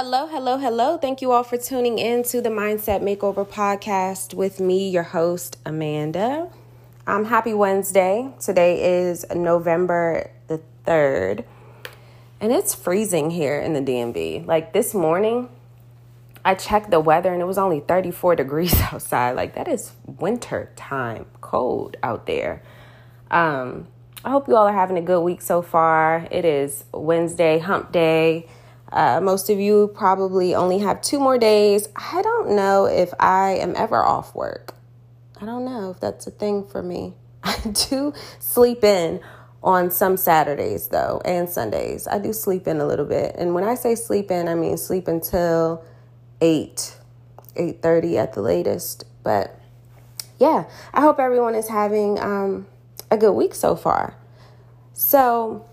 Hello, hello, hello. Thank you all for tuning in to the Mindset Makeover podcast with me, your host, Amanda. Um, happy Wednesday. Today is November the 3rd, and it's freezing here in the DMV. Like this morning, I checked the weather and it was only 34 degrees outside. Like that is winter time, cold out there. Um, I hope you all are having a good week so far. It is Wednesday, hump day. Uh, most of you probably only have two more days. I don't know if I am ever off work. I don't know if that's a thing for me. I do sleep in on some Saturdays though and Sundays. I do sleep in a little bit. And when I say sleep in, I mean sleep until 8 8:30 at the latest. But yeah, I hope everyone is having um, a good week so far. So,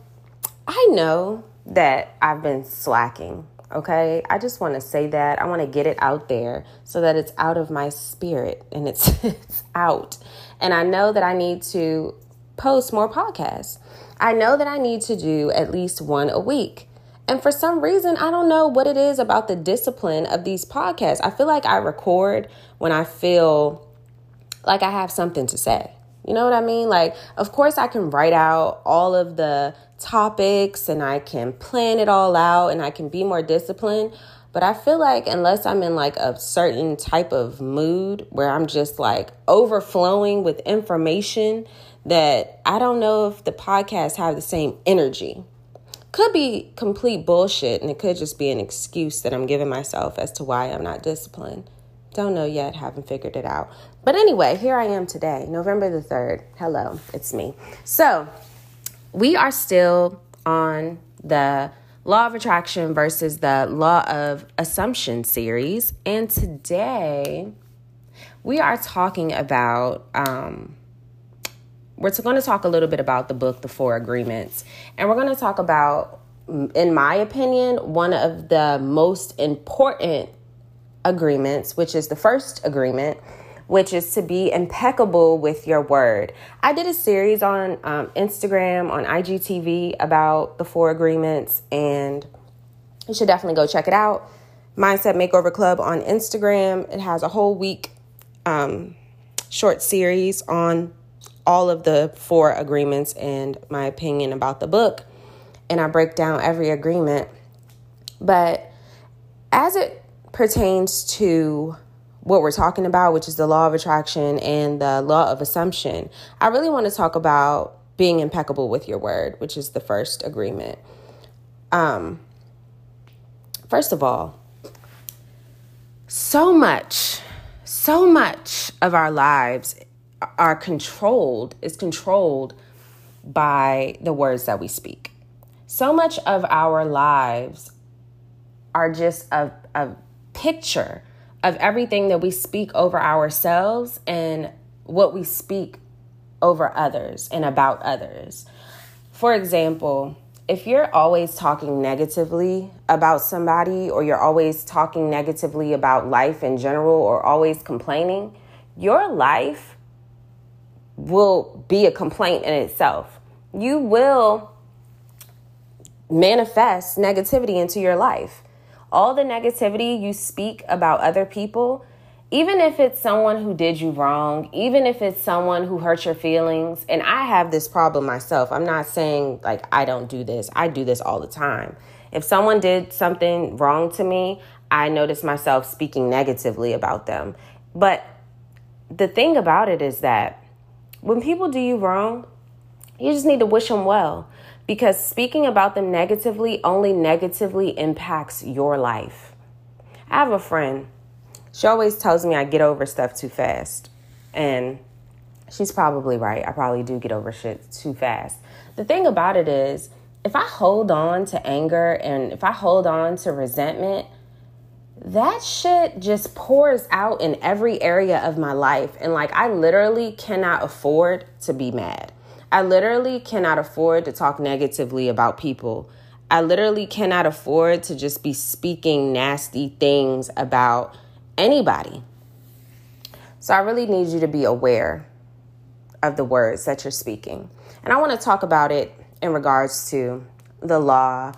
I know that I've been slacking. Okay, I just want to say that. I want to get it out there so that it's out of my spirit and it's, it's out. And I know that I need to post more podcasts. I know that I need to do at least one a week. And for some reason, I don't know what it is about the discipline of these podcasts. I feel like I record when I feel like I have something to say. You know what I mean? Like, of course, I can write out all of the topics and I can plan it all out and I can be more disciplined. But I feel like unless I'm in like a certain type of mood where I'm just like overflowing with information that I don't know if the podcasts have the same energy. Could be complete bullshit and it could just be an excuse that I'm giving myself as to why I'm not disciplined. Don't know yet, haven't figured it out. But anyway, here I am today, November the 3rd. Hello, it's me. So, we are still on the law of attraction versus the law of assumption series. And today, we are talking about, um, we're going to talk a little bit about the book, The Four Agreements. And we're going to talk about, in my opinion, one of the most important agreements, which is the first agreement, which is to be impeccable with your word. I did a series on um, Instagram, on IGTV about the four agreements, and you should definitely go check it out. Mindset Makeover Club on Instagram. It has a whole week um, short series on all of the four agreements and my opinion about the book. And I break down every agreement. But as it pertains to what we're talking about, which is the law of attraction and the law of assumption, I really want to talk about being impeccable with your word, which is the first agreement. Um, first of all, so much, so much of our lives are controlled, is controlled by the words that we speak. So much of our lives are just a, a picture of everything that we speak over ourselves and what we speak over others and about others. For example, if you're always talking negatively about somebody or you're always talking negatively about life in general or always complaining, your life will be a complaint in itself. You will manifest negativity into your life all the negativity you speak about other people, even if it's someone who did you wrong, even if it's someone who hurt your feelings, and I have this problem myself. I'm not saying like I don't do this, I do this all the time. If someone did something wrong to me, I notice myself speaking negatively about them. But the thing about it is that when people do you wrong, you just need to wish them well because speaking about them negatively only negatively impacts your life. I have a friend. She always tells me I get over stuff too fast. And she's probably right. I probably do get over shit too fast. The thing about it is, if I hold on to anger and if I hold on to resentment, that shit just pours out in every area of my life. And like, I literally cannot afford to be mad. I literally cannot afford to talk negatively about people. I literally cannot afford to just be speaking nasty things about anybody. So I really need you to be aware of the words that you're speaking. And I want to talk about it in regards to the law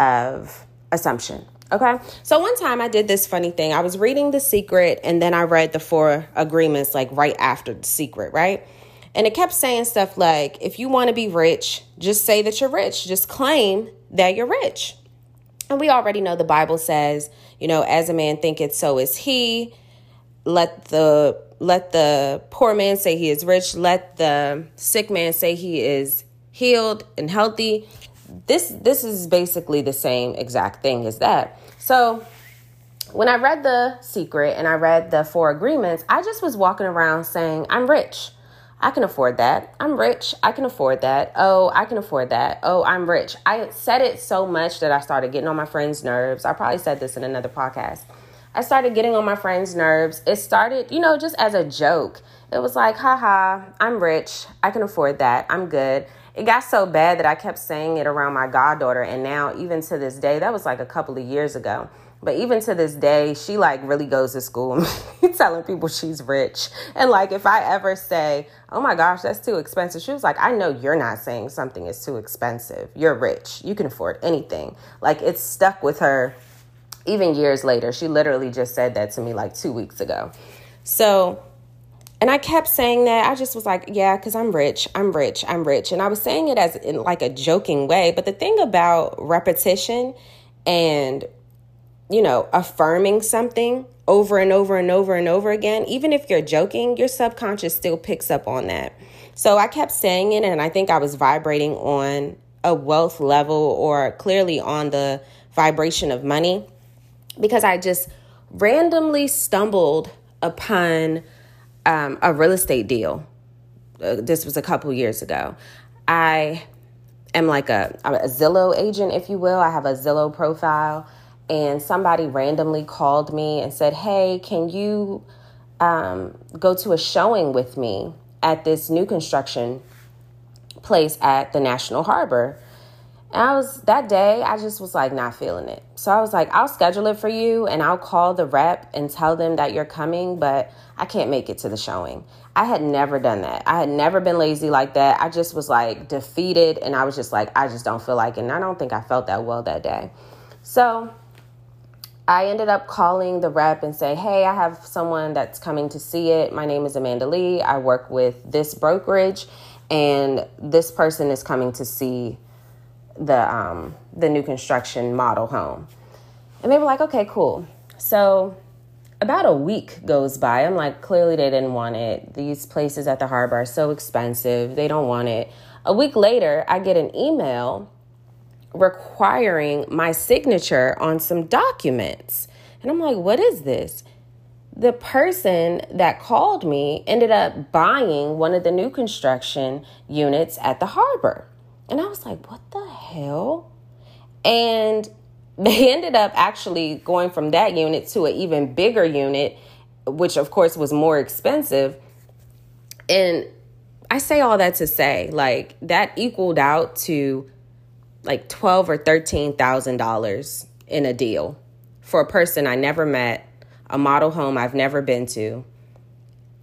of assumption. Okay. So one time I did this funny thing. I was reading The Secret and then I read the four agreements like right after The Secret, right? And it kept saying stuff like, if you want to be rich, just say that you're rich. Just claim that you're rich. And we already know the Bible says, you know, as a man thinketh, so is he. Let the let the poor man say he is rich. Let the sick man say he is healed and healthy. This this is basically the same exact thing as that. So when I read the secret and I read the four agreements, I just was walking around saying, I'm rich. I can afford that. I'm rich. I can afford that. Oh, I can afford that. Oh, I'm rich. I said it so much that I started getting on my friends' nerves. I probably said this in another podcast. I started getting on my friends' nerves. It started, you know, just as a joke. It was like, haha, I'm rich. I can afford that. I'm good. It got so bad that I kept saying it around my goddaughter. And now, even to this day, that was like a couple of years ago. But even to this day, she like really goes to school telling people she's rich. And like if I ever say, "Oh my gosh, that's too expensive." She was like, "I know you're not saying something is too expensive. You're rich. You can afford anything." Like it's stuck with her even years later. She literally just said that to me like 2 weeks ago. So, and I kept saying that. I just was like, yeah, because I'm rich. I'm rich. I'm rich. And I was saying it as in like a joking way. But the thing about repetition and you know, affirming something over and over and over and over again, even if you're joking, your subconscious still picks up on that. So I kept saying it, and I think I was vibrating on a wealth level or clearly on the vibration of money because I just randomly stumbled upon um, a real estate deal. Uh, this was a couple years ago. I am like a, a Zillow agent, if you will. I have a Zillow profile and somebody randomly called me and said, Hey, can you um, go to a showing with me at this new construction place at the National Harbor? And I was that day, I just was like not feeling it. So I was like, I'll schedule it for you and I'll call the rep and tell them that you're coming, but I can't make it to the showing. I had never done that. I had never been lazy like that. I just was like defeated and I was just like, I just don't feel like it. And I don't think I felt that well that day. So I ended up calling the rep and say, "Hey, I have someone that's coming to see it. My name is Amanda Lee. I work with this brokerage, and this person is coming to see the um, the new construction model home." And they were like, "Okay, cool." So about a week goes by. I'm like, clearly they didn't want it. These places at the harbor are so expensive. They don't want it. A week later, I get an email requiring my signature on some documents. And I'm like, what is this? The person that called me ended up buying one of the new construction units at the harbor. And I was like, what the hell? And they ended up actually going from that unit to an even bigger unit, which of course was more expensive. And I say all that to say, like, that equaled out to like twelve or thirteen thousand dollars in a deal for a person I never met, a model home I've never been to.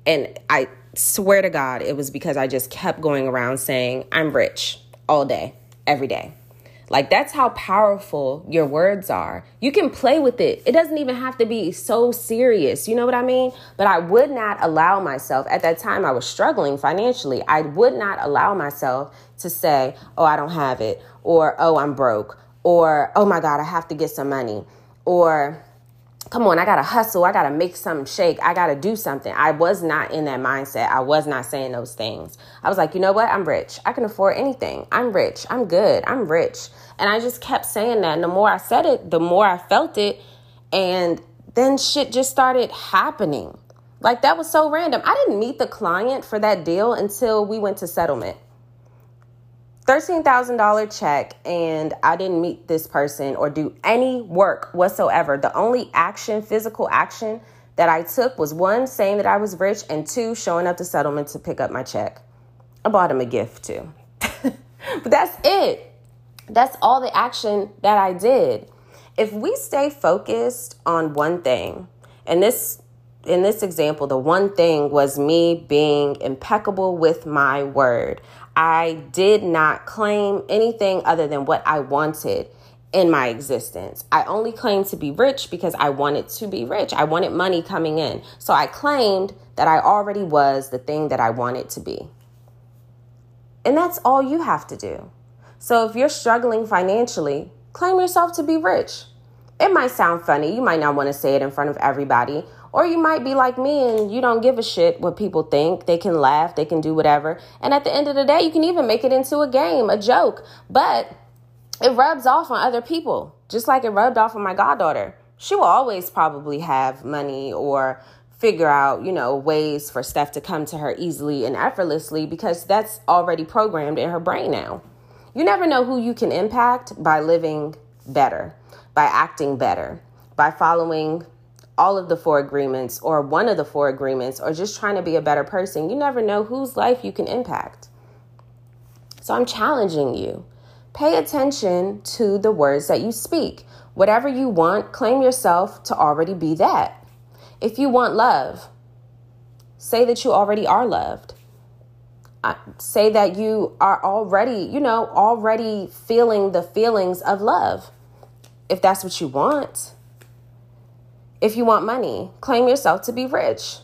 And I swear to God, it was because I just kept going around saying, I'm rich all day, every day. Like that's how powerful your words are. You can play with it. It doesn't even have to be so serious. You know what I mean? But I would not allow myself, at that time I was struggling financially, I would not allow myself to say, oh, I don't have it, or oh, I'm broke, or oh my God, I have to get some money, or come on, I gotta hustle, I gotta make something shake, I gotta do something. I was not in that mindset. I was not saying those things. I was like, you know what? I'm rich. I can afford anything. I'm rich. I'm good. I'm rich. And I just kept saying that. And the more I said it, the more I felt it. And then shit just started happening. Like that was so random. I didn't meet the client for that deal until we went to settlement. $13,000 check and I didn't meet this person or do any work whatsoever. The only action, physical action that I took was one, saying that I was rich, and two, showing up to settlement to pick up my check. I bought him a gift too. but that's it. That's all the action that I did. If we stay focused on one thing, and this in this example, the one thing was me being impeccable with my word. I did not claim anything other than what I wanted. in my existence. I only claimed to be rich because I wanted to be rich. I wanted money coming in. So I claimed that I already was the thing that I wanted to be. And that's all you have to do. So if you're struggling financially, claim yourself to be rich. It might sound funny. You might not want to say it in front of everybody. Or you might be like me and you don't give a shit what people think. They can laugh, they can do whatever. And at the end of the day, you can even make it into a game, a joke. But it rubs off on other people, just like it rubbed off on my goddaughter. She will always probably have money or figure out, you know, ways for stuff to come to her easily and effortlessly because that's already programmed in her brain now. You never know who you can impact by living better, by acting better, by following all of the four agreements or one of the four agreements or just trying to be a better person. You never know whose life you can impact. So I'm challenging you Pay attention to the words that you speak. Whatever you want, claim yourself to already be that. If you want love, say that you already are loved. Uh, say that you are already, you know, already feeling the feelings of love. If that's what you want. If you want money, claim yourself to be rich.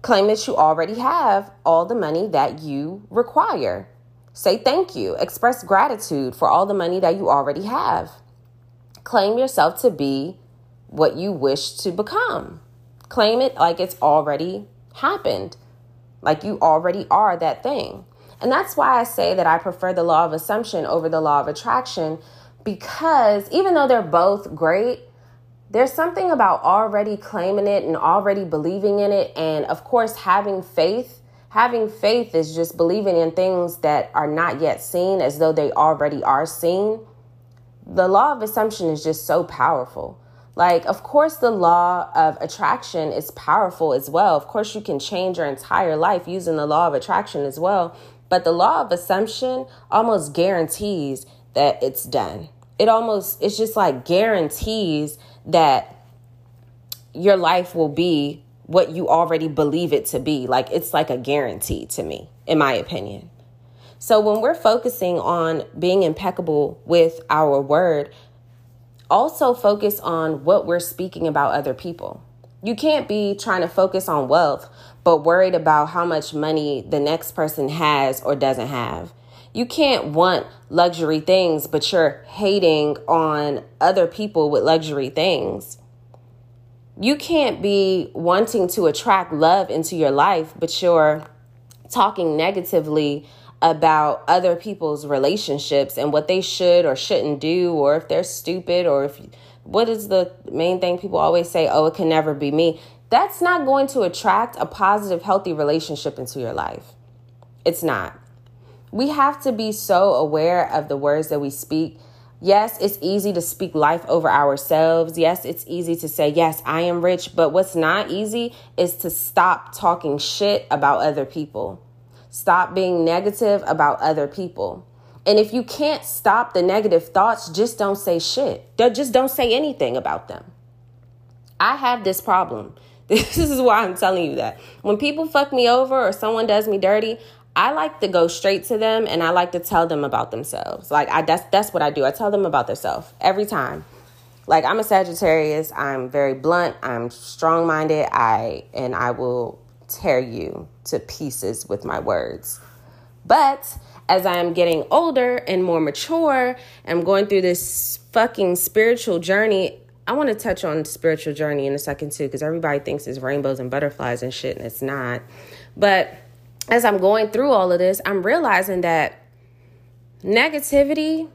Claim that you already have all the money that you require. Say thank you. Express gratitude for all the money that you already have. Claim yourself to be what you wish to become. Claim it like it's already happened, like you already are that thing. And that's why I say that I prefer the law of assumption over the law of attraction because even though they're both great, there's something about already claiming it and already believing in it, and of course, having faith Having faith is just believing in things that are not yet seen as though they already are seen. The law of assumption is just so powerful. Like, of course, the law of attraction is powerful as well. Of course, you can change your entire life using the law of attraction as well. But the law of assumption almost guarantees that it's done. It almost, it's just like guarantees that your life will be what you already believe it to be. Like it's like a guarantee to me, in my opinion. So when we're focusing on being impeccable with our word, also focus on what we're speaking about other people. You can't be trying to focus on wealth, but worried about how much money the next person has or doesn't have. You can't want luxury things, but you're hating on other people with luxury things you can't be wanting to attract love into your life, but you're talking negatively about other people's relationships and what they should or shouldn't do, or if they're stupid, or if what is the main thing people always say, oh, it can never be me. That's not going to attract a positive, healthy relationship into your life. It's not. We have to be so aware of the words that we speak Yes, it's easy to speak life over ourselves. Yes, it's easy to say, Yes, I am rich. But what's not easy is to stop talking shit about other people. Stop being negative about other people. And if you can't stop the negative thoughts, just don't say shit. Just don't say anything about them. I have this problem. This is why I'm telling you that. When people fuck me over or someone does me dirty, I like to go straight to them and I like to tell them about themselves. Like I that's that's what I do. I tell them about themselves every time. Like I'm a Sagittarius, I'm very blunt, I'm strong-minded, I and I will tear you to pieces with my words. But as I am getting older and more mature, I'm going through this fucking spiritual journey. I want to touch on spiritual journey in a second too, because everybody thinks it's rainbows and butterflies and shit, and it's not. But as I'm going through all of this, I'm realizing that negativity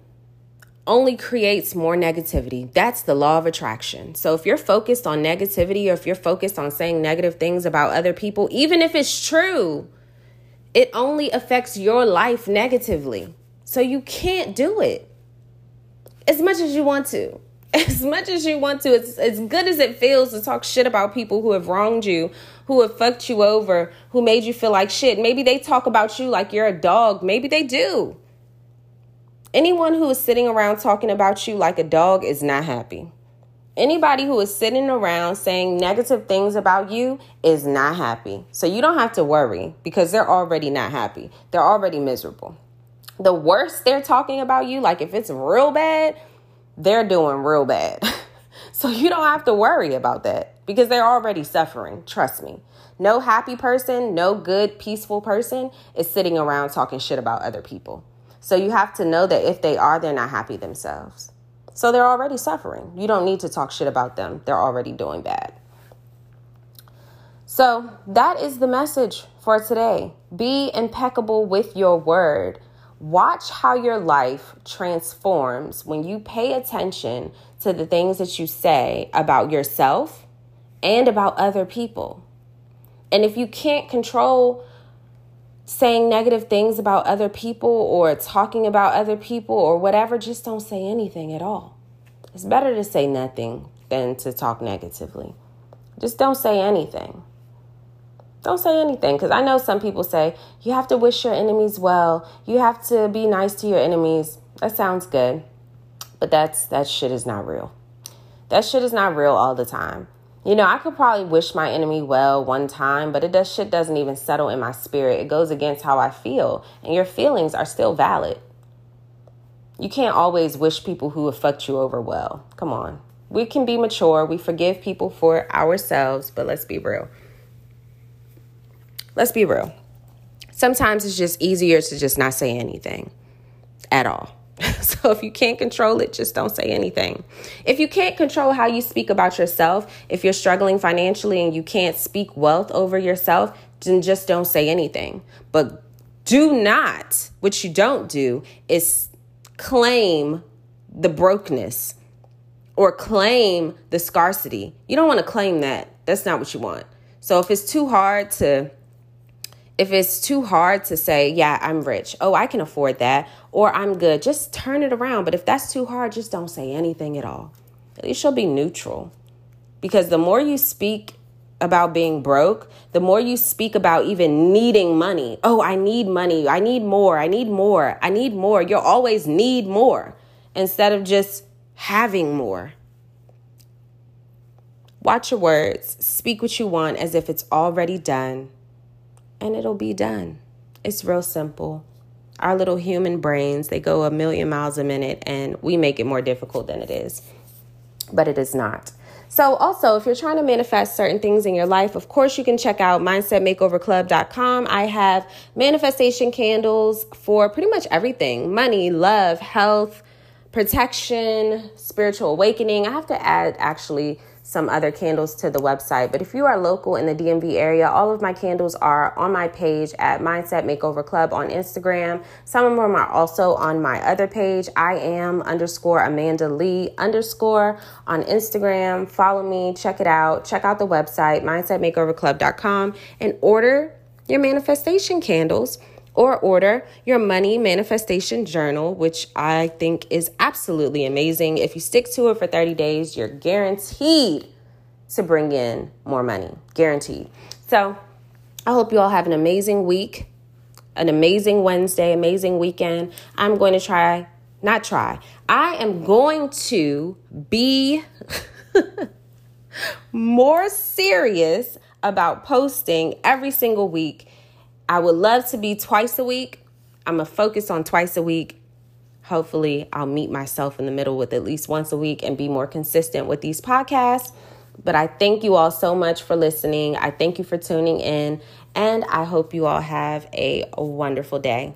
only creates more negativity. That's the law of attraction. So if you're focused on negativity or if you're focused on saying negative things about other people, even if it's true, it only affects your life negatively. So you can't do it as much as you want to. As much as you want to, it's as good as it feels to talk shit about people who have wronged you who have fucked you over, who made you feel like shit. Maybe they talk about you like you're a dog. Maybe they do. Anyone who is sitting around talking about you like a dog is not happy. Anybody who is sitting around saying negative things about you is not happy. So you don't have to worry because they're already not happy. They're already miserable. The worst they're talking about you, like if it's real bad, they're doing real bad. so you don't have to worry about that because they're already suffering. Trust me. No happy person, no good, peaceful person is sitting around talking shit about other people. So you have to know that if they are, they're not happy themselves. So they're already suffering. You don't need to talk shit about them. They're already doing bad. So that is the message for today. Be impeccable with your word. Watch how your life transforms when you pay attention to the things that you say about yourself and about other people. And if you can't control saying negative things about other people or talking about other people or whatever, just don't say anything at all. It's better to say nothing than to talk negatively. Just don't say anything. Don't say anything because I know some people say you have to wish your enemies well. You have to be nice to your enemies. That sounds good, but that's that shit is not real. That shit is not real all the time. You know, I could probably wish my enemy well one time, but it does shit doesn't even settle in my spirit. It goes against how I feel, and your feelings are still valid. You can't always wish people who have fucked you over well. Come on. We can be mature. We forgive people for ourselves, but let's be real. Let's be real. Sometimes it's just easier to just not say anything at all. so if you can't control it, just don't say anything. If you can't control how you speak about yourself, if you're struggling financially and you can't speak wealth over yourself, then just don't say anything. But do not, what you don't do is claim the brokenness or claim the scarcity. You don't want to claim that. That's not what you want. So if it's too hard to if it's too hard to say, yeah, I'm rich, oh, I can afford that, or I'm good, just turn it around. But if that's too hard, just don't say anything at all. At least you'll be neutral. Because the more you speak about being broke, the more you speak about even needing money. Oh, I need money. I need more. I need more. I need more. You'll always need more instead of just having more. Watch your words. Speak what you want as if it's already done and it'll be done. It's real simple. Our little human brains, they go a million miles a minute and we make it more difficult than it is. But it is not. So, also, if you're trying to manifest certain things in your life, of course, you can check out mindsetmakeoverclub.com. I have manifestation candles for pretty much everything money, love, health, protection, spiritual awakening. I have to add actually some other candles to the website. But if you are local in the DMV area, all of my candles are on my page at Mindset Makeover Club on Instagram. Some of them are also on my other page, I am underscore Amanda Lee underscore on Instagram. Follow me, check it out. Check out the website, mindsetmakeoverclub.com, and order your manifestation candles or order your money manifestation journal, which I think is absolutely amazing. If you stick to it for 30 days, you're guaranteed to bring in more money. Guaranteed. So I hope you all have an amazing week, an amazing Wednesday, amazing weekend. I'm going to try, not try, I am going to be more serious about posting every single week I would love to be twice a week. I'm going to focus on twice a week. Hopefully, I'll meet myself in the middle with at least once a week and be more consistent with these podcasts. But I thank you all so much for listening. I thank you for tuning in, and I hope you all have a wonderful day.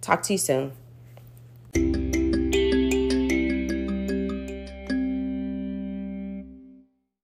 Talk to you soon.